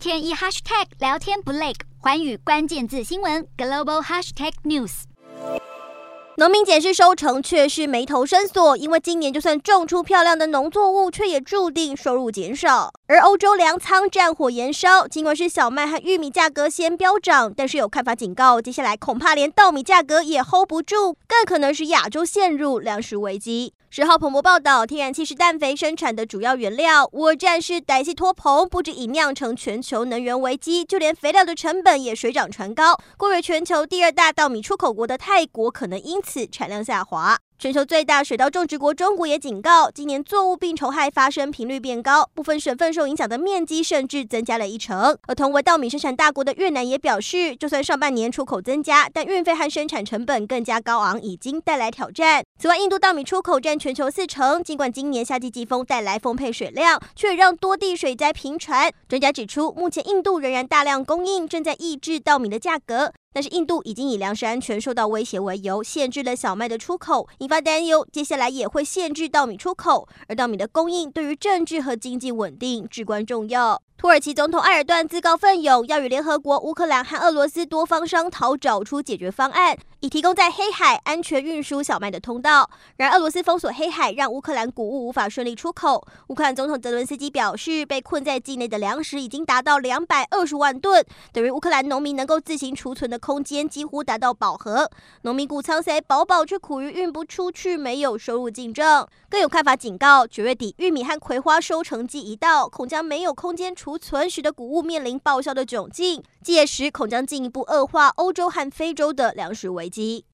天一 hashtag 聊天不累，寰宇关键字新闻 global hashtag news。农民解释收成却是眉头深锁，因为今年就算种出漂亮的农作物，却也注定收入减少。而欧洲粮仓战火延烧，尽管是小麦和玉米价格先飙涨，但是有看法警告，接下来恐怕连稻米价格也 hold 不住，更可能是亚洲陷入粮食危机。十号彭博报道，天然气是氮肥生产的主要原料，乌俄战是歹气托棚，不止已酿成全球能源危机，就连肥料的成本也水涨船高。过为全球第二大稻米出口国的泰国，可能因此产量下滑。全球最大水稻种植国中国也警告，今年作物病虫害发生频率变高，部分省份受影响的面积甚至增加了一成。而同为稻米生产大国的越南也表示，就算上半年出口增加，但运费和生产成本更加高昂，已经带来挑战。此外，印度稻米出口占全球四成，尽管今年夏季季风带来丰沛水量，却让多地水灾频传。专家指出，目前印度仍然大量供应，正在抑制稻米的价格。但是印度已经以粮食安全受到威胁为由，限制了小麦的出口，引发担忧，接下来也会限制稻米出口。而稻米的供应对于政治和经济稳定至关重要。土耳其总统埃尔段自告奋勇，要与联合国、乌克兰和俄罗斯多方商讨，找出解决方案，以提供在黑海安全运输小麦的通道。然而，俄罗斯封锁黑海，让乌克兰谷物无法顺利出口。乌克兰总统泽伦斯基表示，被困在境内的粮食已经达到两百二十万吨，等于乌克兰农民能够自行储存的空间几乎达到饱和。农民谷仓塞饱饱，却苦于运不出去，没有收入进账。更有看法警告，九月底玉米和葵花收成季一到，恐将没有空间储。存使得谷物面临报销的窘境，届时恐将进一步恶化欧洲和非洲的粮食危机。